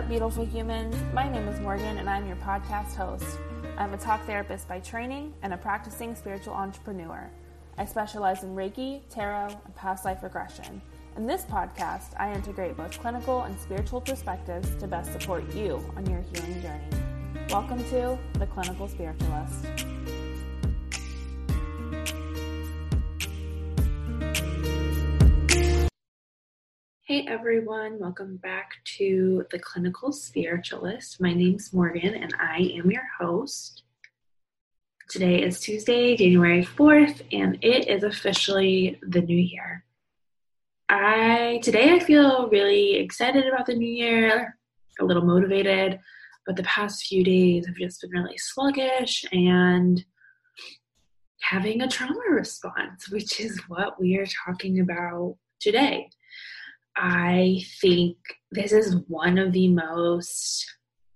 up, beautiful humans? My name is Morgan, and I'm your podcast host. I'm a talk therapist by training and a practicing spiritual entrepreneur. I specialize in Reiki, tarot, and past life regression. In this podcast, I integrate both clinical and spiritual perspectives to best support you on your healing journey. Welcome to The Clinical Spiritualist. Hey everyone, welcome back to The Clinical Spiritualist. My name's Morgan and I am your host. Today is Tuesday, January 4th, and it is officially the new year. I today I feel really excited about the new year, a little motivated, but the past few days have just been really sluggish and having a trauma response, which is what we are talking about today. I think this is one of the most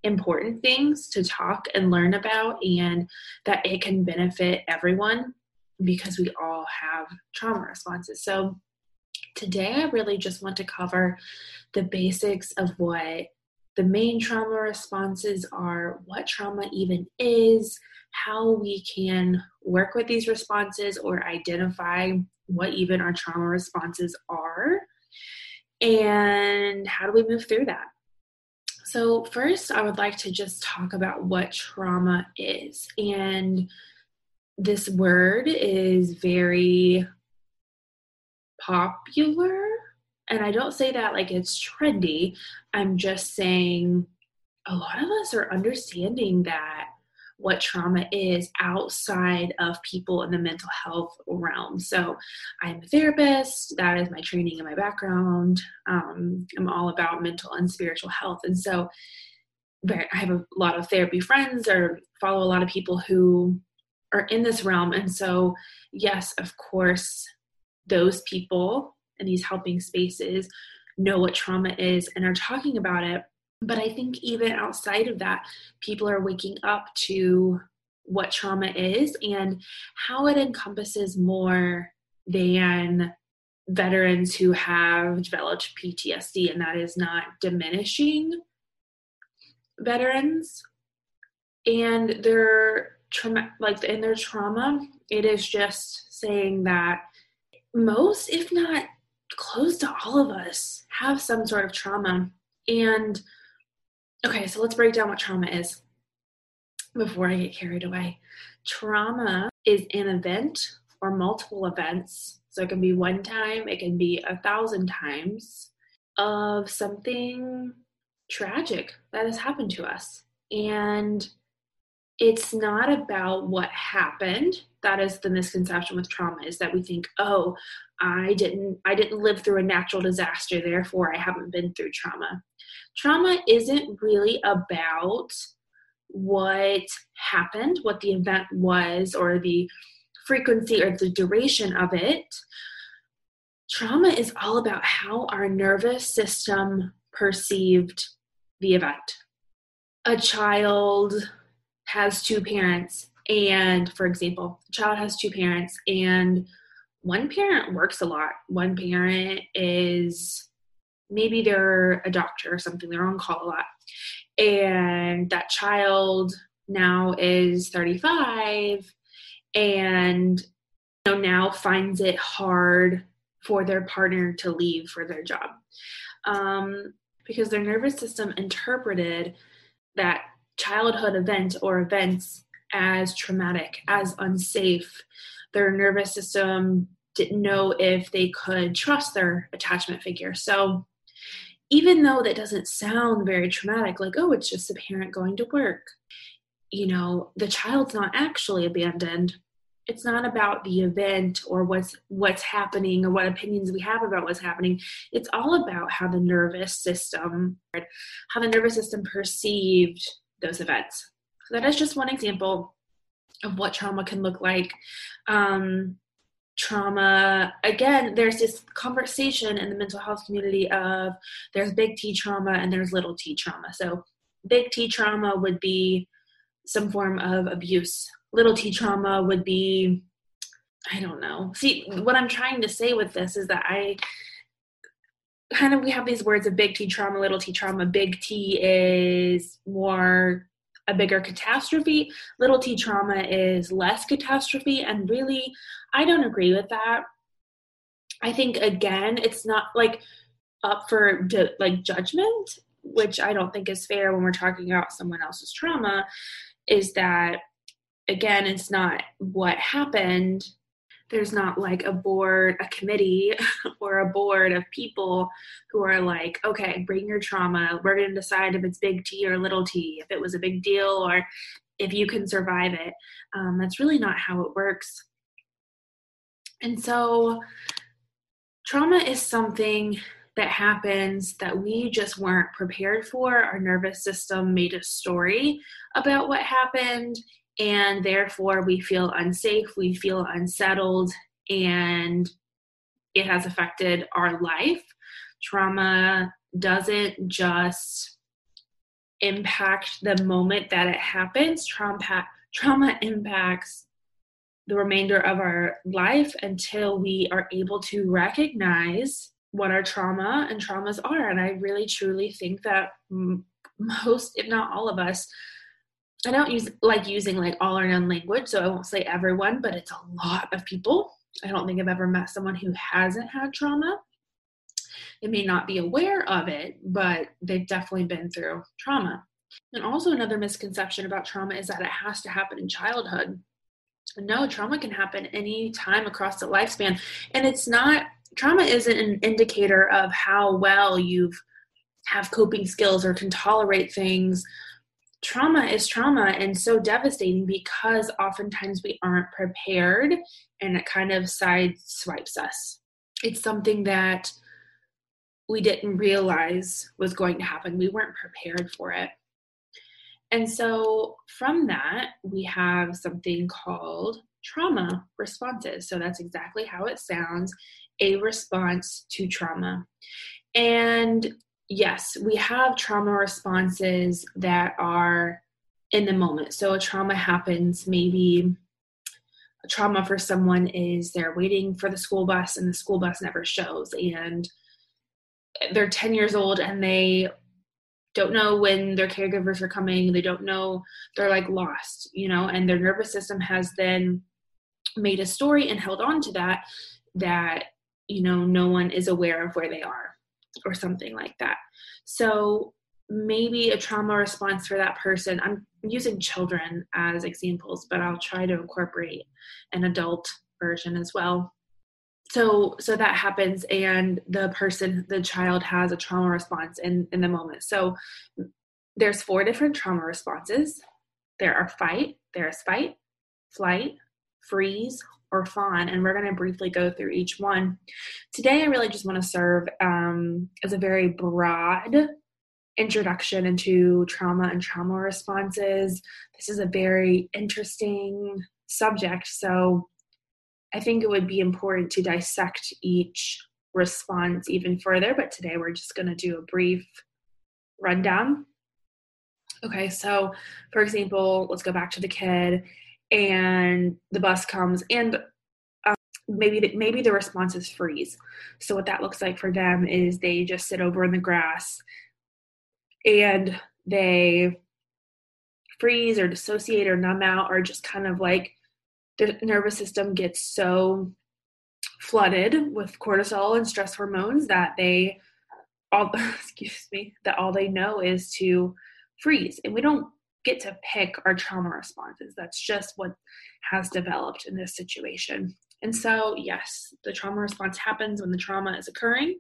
important things to talk and learn about, and that it can benefit everyone because we all have trauma responses. So, today I really just want to cover the basics of what the main trauma responses are, what trauma even is, how we can work with these responses or identify what even our trauma responses are and how do we move through that? So, first, I would like to just talk about what trauma is. And this word is very popular. And I don't say that like it's trendy. I'm just saying a lot of us are understanding that what trauma is outside of people in the mental health realm. So, I'm a therapist, that is my training and my background. Um, I'm all about mental and spiritual health. And so, I have a lot of therapy friends or follow a lot of people who are in this realm. And so, yes, of course, those people in these helping spaces know what trauma is and are talking about it but I think even outside of that, people are waking up to what trauma is and how it encompasses more than veterans who have developed PTSD, and that is not diminishing veterans and their trauma, like in their trauma, it is just saying that most, if not close to all of us, have some sort of trauma. And Okay, so let's break down what trauma is before I get carried away. Trauma is an event or multiple events. So it can be one time, it can be a thousand times of something tragic that has happened to us. And it's not about what happened. That is the misconception with trauma is that we think, oh, I didn't I didn't live through a natural disaster, therefore I haven't been through trauma. Trauma isn't really about what happened, what the event was, or the frequency or the duration of it. Trauma is all about how our nervous system perceived the event. A child has two parents, and for example, a child has two parents, and one parent works a lot. One parent is maybe they're a doctor or something, they're on call a lot. And that child now is 35 and you know, now finds it hard for their partner to leave for their job. Um, because their nervous system interpreted that childhood event or events as traumatic, as unsafe. Their nervous system didn't know if they could trust their attachment figure. So, even though that doesn't sound very traumatic, like, oh, it's just a parent going to work, you know, the child's not actually abandoned. It's not about the event or what's what's happening or what opinions we have about what's happening. It's all about how the nervous system, how the nervous system perceived those events. So that is just one example of what trauma can look like. Um, trauma again there's this conversation in the mental health community of there's big t trauma and there's little t trauma so big t trauma would be some form of abuse little t trauma would be i don't know see what i'm trying to say with this is that i kind of we have these words of big T trauma, little T trauma. Big T is more a bigger catastrophe. Little T trauma is less catastrophe. And really, I don't agree with that. I think again, it's not like up for like judgment, which I don't think is fair when we're talking about someone else's trauma. Is that again, it's not what happened there's not like a board, a committee, or a board of people who are like, okay, bring your trauma. We're going to decide if it's big T or little t, if it was a big deal or if you can survive it. Um, that's really not how it works. And so, trauma is something that happens that we just weren't prepared for. Our nervous system made a story about what happened and therefore we feel unsafe, we feel unsettled, and it has affected our life. Trauma doesn't just impact the moment that it happens, trauma, trauma impacts the remainder of our life until we are able to recognize what our trauma and traumas are. And I really truly think that most, if not all of us, I don't use like using like all or none language, so I won't say everyone, but it's a lot of people. I don't think I've ever met someone who hasn't had trauma. They may not be aware of it, but they've definitely been through trauma. And also, another misconception about trauma is that it has to happen in childhood. No, trauma can happen any time across the lifespan. And it's not, trauma isn't an indicator of how well you've have coping skills or can tolerate things trauma is trauma and so devastating because oftentimes we aren't prepared and it kind of side swipes us. It's something that we didn't realize was going to happen. We weren't prepared for it. And so from that, we have something called trauma responses. So that's exactly how it sounds a response to trauma. And yes, we have trauma responses that are in the moment. So a trauma happens, maybe a trauma for someone is they're waiting for the school bus and the school bus never shows and they're 10 years old and they don't know when their caregivers are coming they don't know they're like lost you know and their nervous system has then made a story and held on to that that you know no one is aware of where they are or something like that. So maybe a trauma response for that person. I'm using children as examples, but I'll try to incorporate an adult version as well. So so that happens and the person the child has a trauma response in in the moment. So there's four different trauma responses. There are fight, there's fight, flight, freeze, or fawn, and we're going to briefly go through each one. Today, I really just want to serve um, as a very broad introduction into trauma and trauma responses. This is a very interesting subject, so I think it would be important to dissect each response even further, but today we're just going to do a brief rundown. Okay, so for example, let's go back to the kid and the bus comes and um, maybe the, maybe the response is freeze. So what that looks like for them is they just sit over in the grass and they freeze or dissociate or numb out or just kind of like the nervous system gets so flooded with cortisol and stress hormones that they all excuse me that all they know is to freeze. And we don't get to pick our trauma responses. That's just what has developed in this situation. And so, yes, the trauma response happens when the trauma is occurring.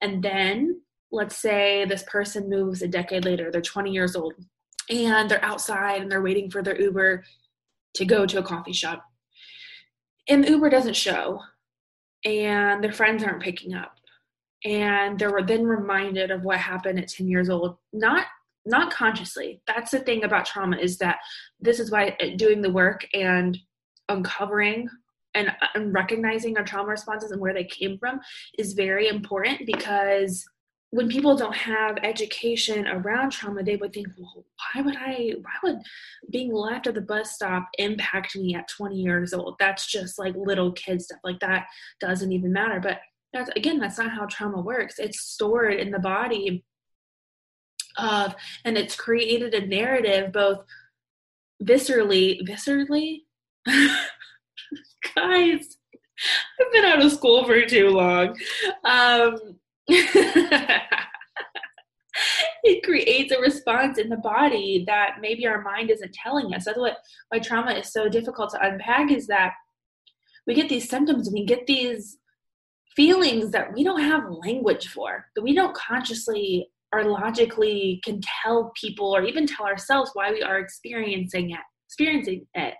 And then, let's say this person moves a decade later, they're 20 years old, and they're outside and they're waiting for their Uber to go to a coffee shop. And the Uber doesn't show, and their friends aren't picking up. And they were then reminded of what happened at 10 years old, not not consciously that's the thing about trauma is that this is why uh, doing the work and uncovering and, uh, and recognizing our trauma responses and where they came from is very important because when people don't have education around trauma, they would think, well, why would I, why would being left at the bus stop impact me at 20 years old? That's just like little kid stuff. Like that doesn't even matter. But That's again, that's not how trauma works. It's stored in the body of, and it's created a narrative both viscerally, viscerally. Guys, I've been out of school for too long. Um, it creates a response in the body that maybe our mind isn't telling us. That's what why trauma is so difficult to unpack is that we get these symptoms, we get these feelings that we don't have language for, that we don't consciously or logically can tell people or even tell ourselves why we are experiencing it, experiencing it.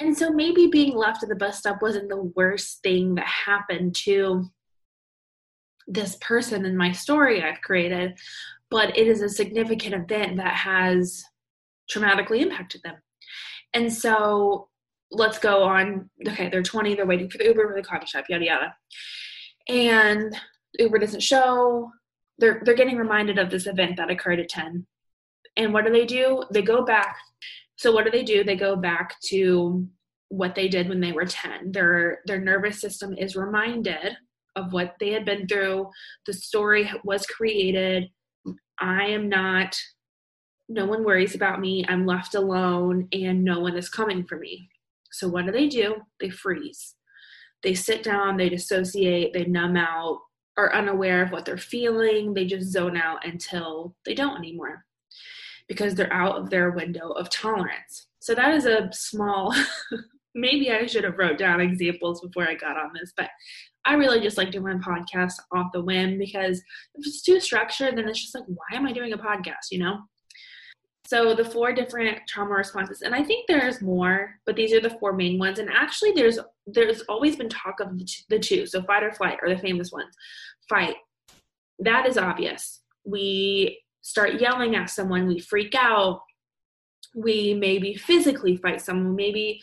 And so maybe being left at the bus stop wasn't the worst thing that happened to this person in my story I've created, but it is a significant event that has traumatically impacted them. And so let's go on. Okay, they're 20, they're waiting for the Uber for the coffee shop, yada yada. And Uber doesn't show. They're they're getting reminded of this event that occurred at 10. And what do they do? They go back. So what do they do? They go back to what they did when they were 10. Their their nervous system is reminded of what they had been through. The story was created. I am not no one worries about me. I'm left alone and no one is coming for me. So what do they do? They freeze. They sit down, they dissociate, they numb out, are unaware of what they're feeling. They just zone out until they don't anymore because they're out of their window of tolerance. So that is a small maybe I should have wrote down examples before I got on this, but I really just like doing podcasts off the whim because if it's too structured, then it's just like, why am I doing a podcast, you know? So the four different trauma responses, and I think there's more, but these are the four main ones. And actually, there's there's always been talk of the two. So fight or flight are the famous ones. Fight, that is obvious. We start yelling at someone, we freak out. We maybe physically fight someone, maybe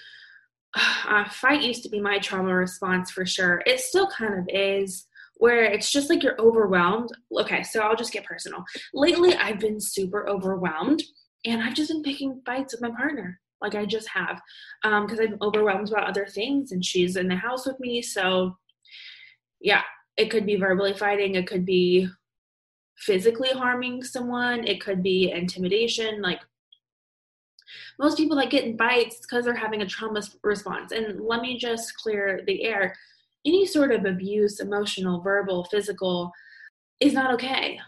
uh, fight used to be my trauma response for sure. It still kind of is, where it's just like you're overwhelmed. Okay, so I'll just get personal. Lately, I've been super overwhelmed and I've just been picking fights with my partner. Like I just have, because um, I'm overwhelmed about other things, and she's in the house with me. So, yeah, it could be verbally fighting. It could be physically harming someone. It could be intimidation. Like most people that get in bites because they're having a trauma response. And let me just clear the air. Any sort of abuse, emotional, verbal, physical, is not okay.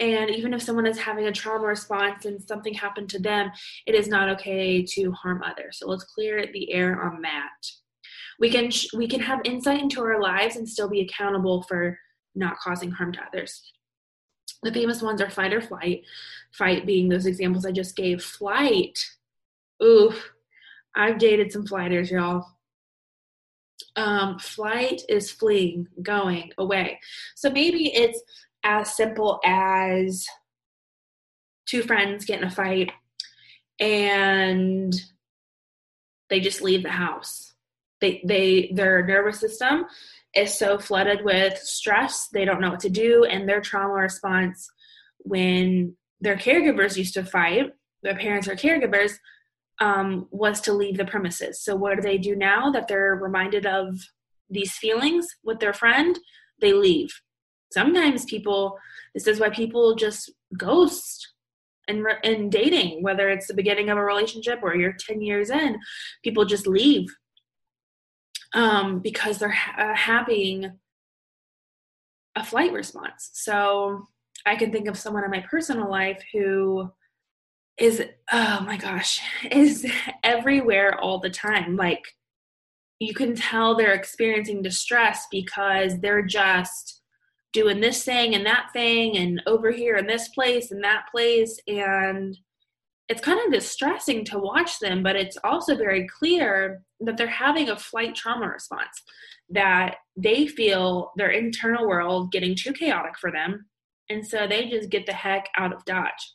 And even if someone is having a trauma response and something happened to them, it is not okay to harm others. So let's clear the air on that. We can we can have insight into our lives and still be accountable for not causing harm to others. The famous ones are fight or flight. Fight being those examples I just gave. Flight, oof, I've dated some flighters, y'all. Um, flight is fleeing, going away. So maybe it's as simple as two friends get in a fight and they just leave the house. They they their nervous system is so flooded with stress, they don't know what to do and their trauma response when their caregivers used to fight, their parents or caregivers um, was to leave the premises. So what do they do now that they're reminded of these feelings with their friend? They leave sometimes people this is why people just ghost and in dating whether it's the beginning of a relationship or you're 10 years in people just leave um, because they're ha- uh, having a flight response. So i can think of someone in my personal life who is oh my gosh is everywhere all the time. Like you can tell they're experiencing distress because they're just doing this thing and that thing and over here in this place and that place. And it's kind of distressing to watch them but it's also very clear that they're having a flight trauma response that they feel their internal world getting too chaotic for them. And so they just get the heck out of dodge.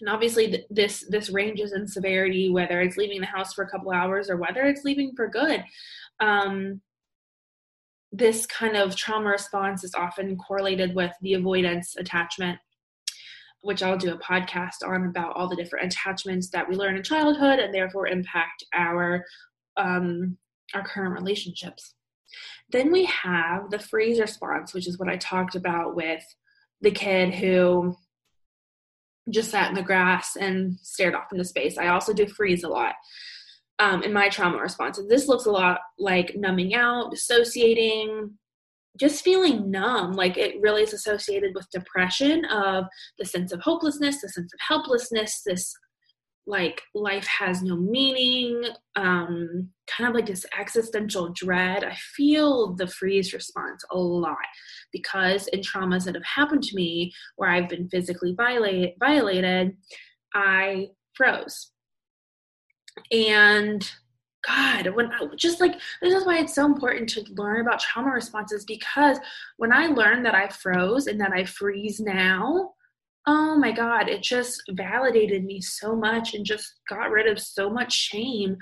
And obviously this this ranges in severity whether it's leaving the house for a couple hours or whether it's leaving for good. Um, this kind of trauma response is often correlated with the avoidance attachment, which I'll do a podcast on about all the different attachments that we learn in childhood and therefore impact our um, our current relationships. Then we have the freeze response, which is what I talked about with the kid who just sat in the grass and stared off into space. I also do freeze a lot um, in my trauma responses. This looks a lot like numbing out, dissociating, just feeling numb. Like it really is associated with depression of the sense of hopelessness, the sense of helplessness, this like life has no meaning, um, kind of like this existential dread. I feel the freeze response a lot because in traumas that have happened to me where I've been physically violate, violated, I froze. And God, when I just like this is why it's so important to learn about trauma responses because when I learned that I froze and that I freeze now, oh my God, it just validated me so much and just got rid of so much shame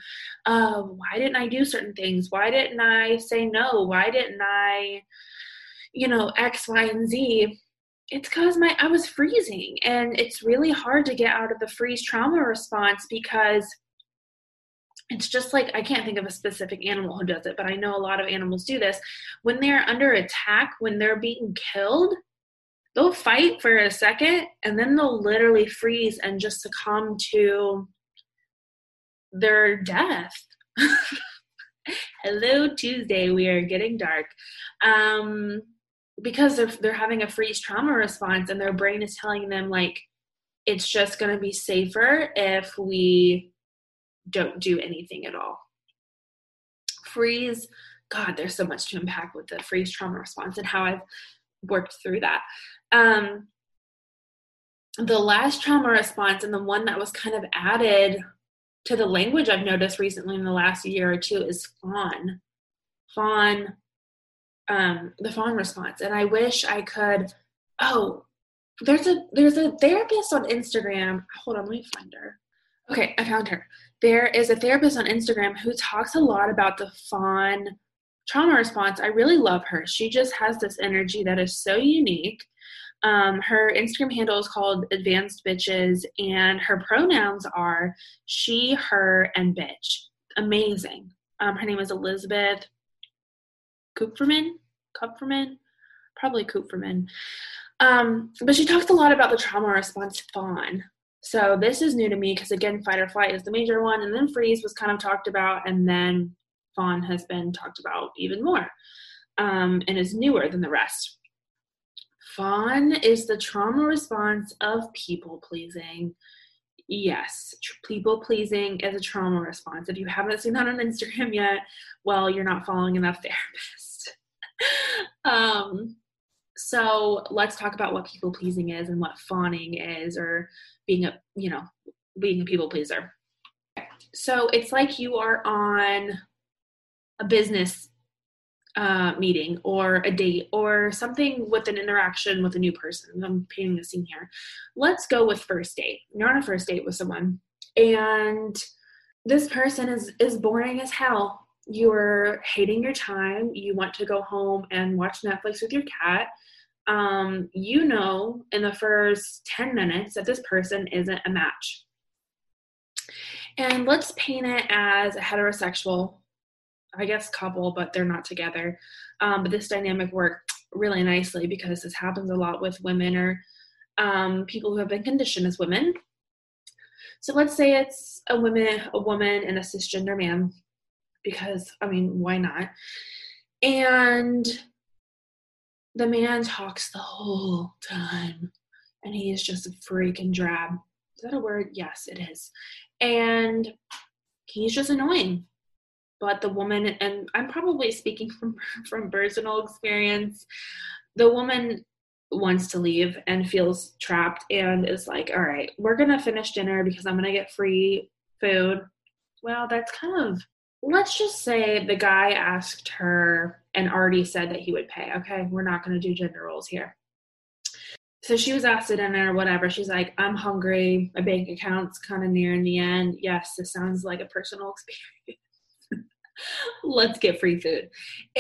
of why didn't I do certain things? Why didn't I say no? Why didn't I, you know, X, Y, and Z? It's because my I was freezing and it's really hard to get out of the freeze trauma response because it's just like I can't think of a specific animal who does it, but I know a lot of animals do this. When they're under attack, when they're being killed, they'll fight for a second and then they'll literally freeze and just succumb to their death. Hello, Tuesday. We are getting dark. Um, because they're, they're having a freeze trauma response and their brain is telling them, like, it's just going to be safer if we don't do anything at all. Freeze, God, there's so much to unpack with the freeze trauma response and how I've worked through that. Um, the last trauma response and the one that was kind of added to the language I've noticed recently in the last year or two is fawn. Fawn, um, the fawn response. And I wish I could, oh, there's a there's a therapist on Instagram. Hold on, let me find her. Okay, I found her there is a therapist on Instagram who talks a lot about the fawn trauma response. I really love her. She just has this energy that is so unique. Um, her Instagram handle is called Advanced Bitches, and her pronouns are she, her, and bitch. Amazing. Um, her name is Elizabeth Kupferman. Kupferman? Probably Kupferman. Um, but she talks a lot about the trauma response fawn. So this is new to me because again, fight or flight is the major one, and then freeze was kind of talked about, and then fawn has been talked about even more, um, and is newer than the rest. Fawn is the trauma response of people pleasing. Yes, people pleasing is a trauma response. If you haven't seen that on Instagram yet, well, you're not following enough therapists. um, so let's talk about what people pleasing is and what fawning is, or being a you know being a people pleaser so it's like you are on a business uh, meeting or a date or something with an interaction with a new person. I'm painting a scene here. Let's go with first date. You're on a first date with someone, and this person is is boring as hell. You're hating your time. You want to go home and watch Netflix with your cat um, you know in the first 10 minutes that this person isn't a match. And let's paint it as a heterosexual, I guess, couple, but they're not together. Um, but this dynamic worked really nicely because this happens a lot with women or um, people who have been conditioned as women. So let's say it's a woman, a woman, and a cisgender man, because I mean, why not? And the man talks the whole time and he is just a freaking drab. Is that a word? Yes, it is. And he's just annoying. But the woman, and I'm probably speaking from from personal experience, the woman wants to leave and feels trapped and is like, all right, we're gonna finish dinner because I'm gonna get free food. Well, that's kind of let's just say the guy asked her and already said that he would pay. Okay, we're not going to do gender roles here. So she was asked to dinner, whatever. She's like, I'm hungry. My bank account's kind of near in the end. Yes, this sounds like a personal experience. Let's get free food.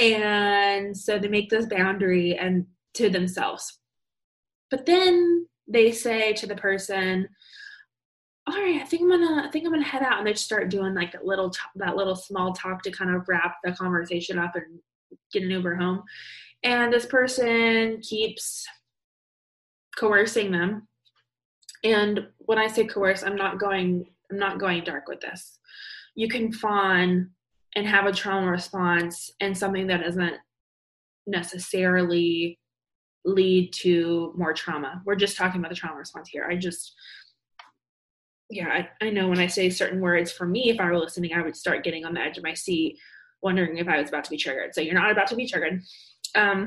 And so they make this boundary and to themselves. But then they say to the person, all right, I think I'm gonna, I think I'm gonna head out, and they just start doing like that little, that little small talk to kind of wrap the conversation up and get an Uber home. And this person keeps coercing them. And when I say coerce, I'm not going I'm not going dark with this. You can fawn and have a trauma response and something that doesn't necessarily lead to more trauma. We're just talking about the trauma response here. I just yeah, I, I know when I say certain words for me, if I were listening, I would start getting on the edge of my seat, wondering if I was about to be triggered. So you're not about to be triggered. Um,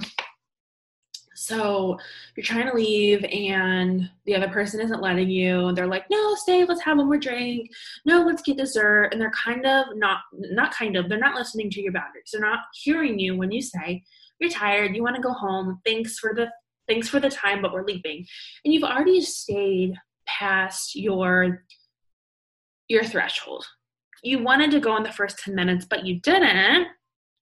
so you're trying to leave and the other person isn't letting you and they're like no stay let's have one more drink no let's get dessert and they're kind of not not kind of they're not listening to your boundaries they're not hearing you when you say you're tired you want to go home thanks for the thanks for the time but we're leaving and you've already stayed past your your threshold you wanted to go in the first 10 minutes but you didn't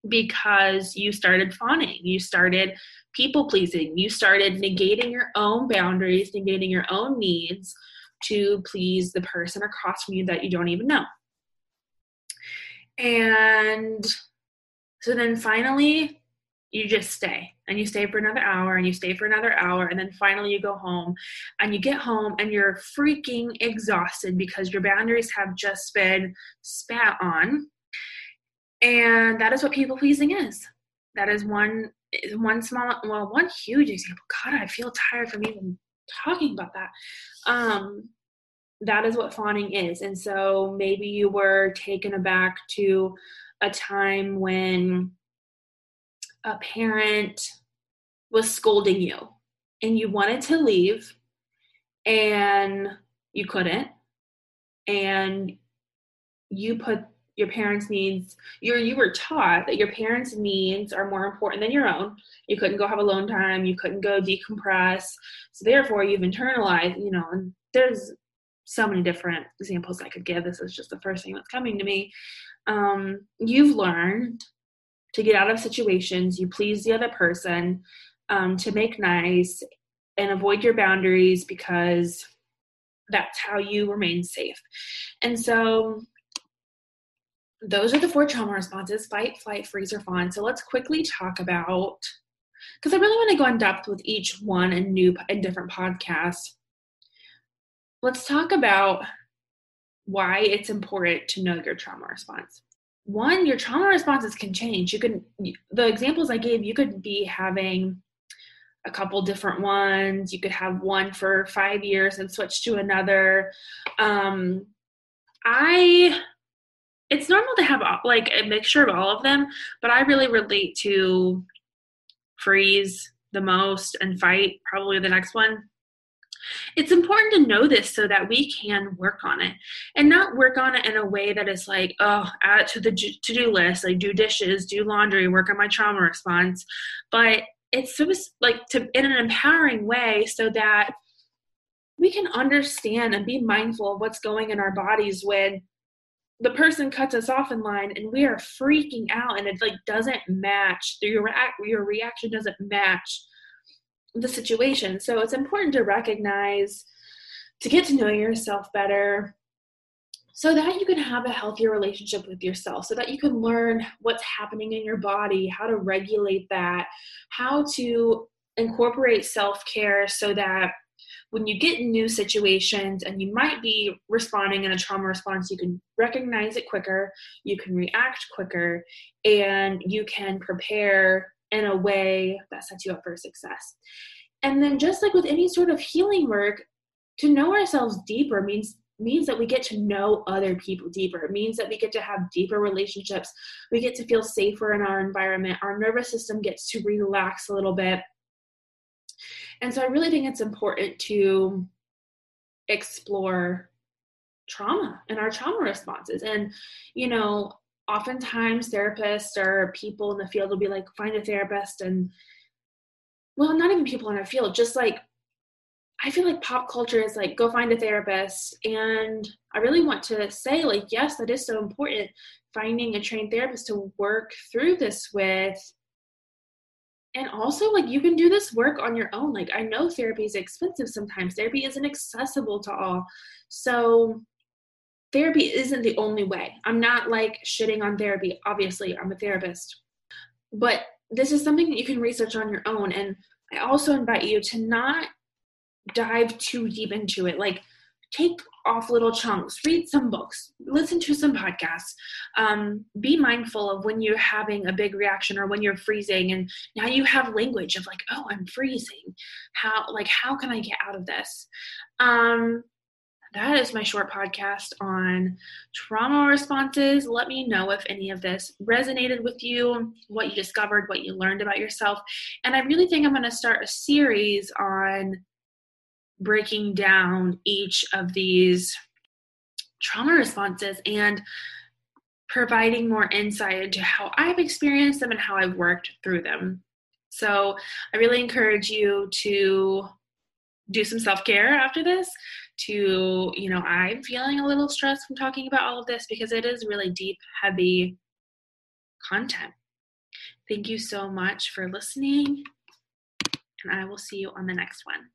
because you started fawning you started people pleasing. You started negating your own boundaries, negating your own needs to please the person across from you that you don't even know. And so then finally, you just stay and you stay for another hour and you stay for another hour and then finally you go home and you get home and you're freaking exhausted because your boundaries have just been spat on. And that is what people pleasing is. That is one one small well one huge example. God i feel tired from even talking about that. Um that is what fawning is. And so maybe you were taken aback to a time when a parent was scolding you and you wanted to leave and you couldn't and you put your parents' needs. You you were taught that your parents' needs are more important than your own. You couldn't go have alone time. You couldn't go decompress. So therefore, you've internalized. You know, and there's so many different examples I could give. This is just the first thing that's coming to me. Um, you've learned to get out of situations. You please the other person um, to make nice and avoid your boundaries because that's how you remain safe. And so those are the four trauma responses fight, flight, freeze, or fawn. So let's quickly talk about because I really want to go in depth with each one and new in different podcasts. Let's talk about why it's important to know your trauma response. One, your trauma responses can change. You can the examples I gave, you could be having a couple different ones. You could have one for five years and switch to another. Um, I it's normal to have like a mixture of all of them, but I really relate to freeze the most and fight probably the next one. It's important to know this so that we can work on it and not work on it in a way that is like, oh, add it to the to do list, like do dishes, do laundry, work on my trauma response. But it's supposed like to in an empowering way so that we can understand and be mindful of what's going in our bodies when the person cuts us off in line and we are freaking out and it like doesn't match your your reaction doesn't match the situation. So it's important to recognize to get to know yourself better so that you can have a healthier relationship with yourself so that you can learn what's happening in your body how to regulate that how to incorporate self-care so that when you get in new situations and you might be responding in a trauma response, you can recognize it quicker, you can react quicker, and you can prepare in a way that sets you up for success. And then, just like with any sort of healing work, to know ourselves deeper means means that we get to know other people deeper. It means that we get to have deeper relationships. We get to feel safer in our environment. Our nervous system gets to relax a little bit. And so I really think it's important to explore trauma and our trauma responses. And, you know, oftentimes therapists or people in the field will be like, find a therapist. And, well, not even people in our field, just like, I feel like pop culture is like, go find a therapist. And I really want to say, like, yes, that is so important. Finding a trained therapist to work through this with and also like you can do this work on your own like i know therapy is expensive sometimes therapy isn't accessible to all so therapy isn't the only way i'm not like shitting on therapy obviously i'm a therapist but this is something that you can research on your own. And I also invite you to not dive too deep into it. Like, take off little chunks, read some books, listen to some podcasts. Um, be mindful of when you're having a big reaction or when you're freezing, and now you have language of like, oh, I'm freezing. How like how can I get out of this? Um, that is my short podcast on trauma responses. Let me know if any of this resonated with you, what you discovered, what you learned about yourself. And I really think I'm going to start a series on breaking down each of these trauma responses and providing more insight into how I've experienced them and how I've worked through them. So I really encourage you to do some self care after this. To, you know, I'm feeling a little stressed from talking about all of this because it is really deep, heavy content. Thank you so much for listening, and I will see you on the next one.